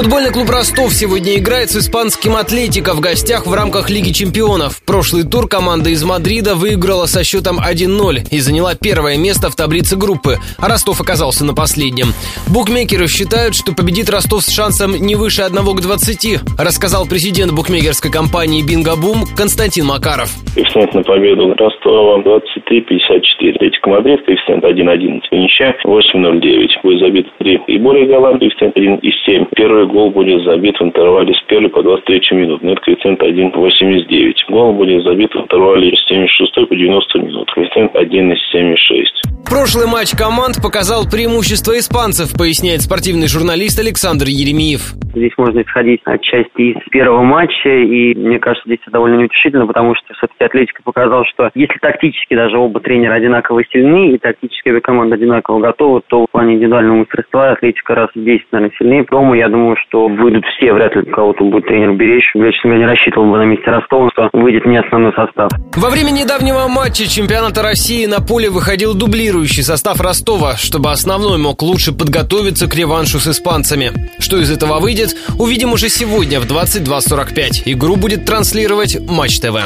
Футбольный клуб «Ростов» сегодня играет с испанским «Атлетико» в гостях в рамках Лиги чемпионов. Прошлый тур команда из Мадрида выиграла со счетом 1-0 и заняла первое место в таблице группы, а Ростов оказался на последнем. Букмекеры считают, что победит Ростов с шансом не выше 1 к 20, рассказал президент букмекерской компании «Бинго Бум» Константин Макаров. Коэффициент на победу Ростова 23-54. Атлетико Мадрид, коэффициент 1-11. Ничья 8-0-9. Будет забито 3 и более гола, коэффициент 1 из 7. Первый гол будет забит в интервале с 1 по 23 минут. Нет коэффициент 1,89. Гол будет забит в интервале с 76 по 90 минут. Коэффициент 1 из 7,6. Прошлый матч команд показал преимущество испанцев, поясняет спортивный журналист Александр Еремеев. Здесь можно исходить отчасти из первого матча, и мне кажется, здесь это довольно неутешительно, потому что все-таки Атлетика показал, что если тактически даже оба тренера одинаково сильны, и тактически обе команды одинаково готовы, то в плане индивидуального мастерства Атлетика раз в 10, наверное, сильнее. Дома, я думаю, что выйдут все, вряд ли кого-то будет тренер беречь. Я, честно говоря, не рассчитывал бы на месте Ростова, что выйдет не основной состав. Во время недавнего матча чемпионата России на поле выходил дублирующий состав Ростова, чтобы основной мог лучше подготовиться к реваншу с испанцами. Что из этого выйдет, увидим уже сегодня в 22.45. Игру будет транслировать Матч ТВ.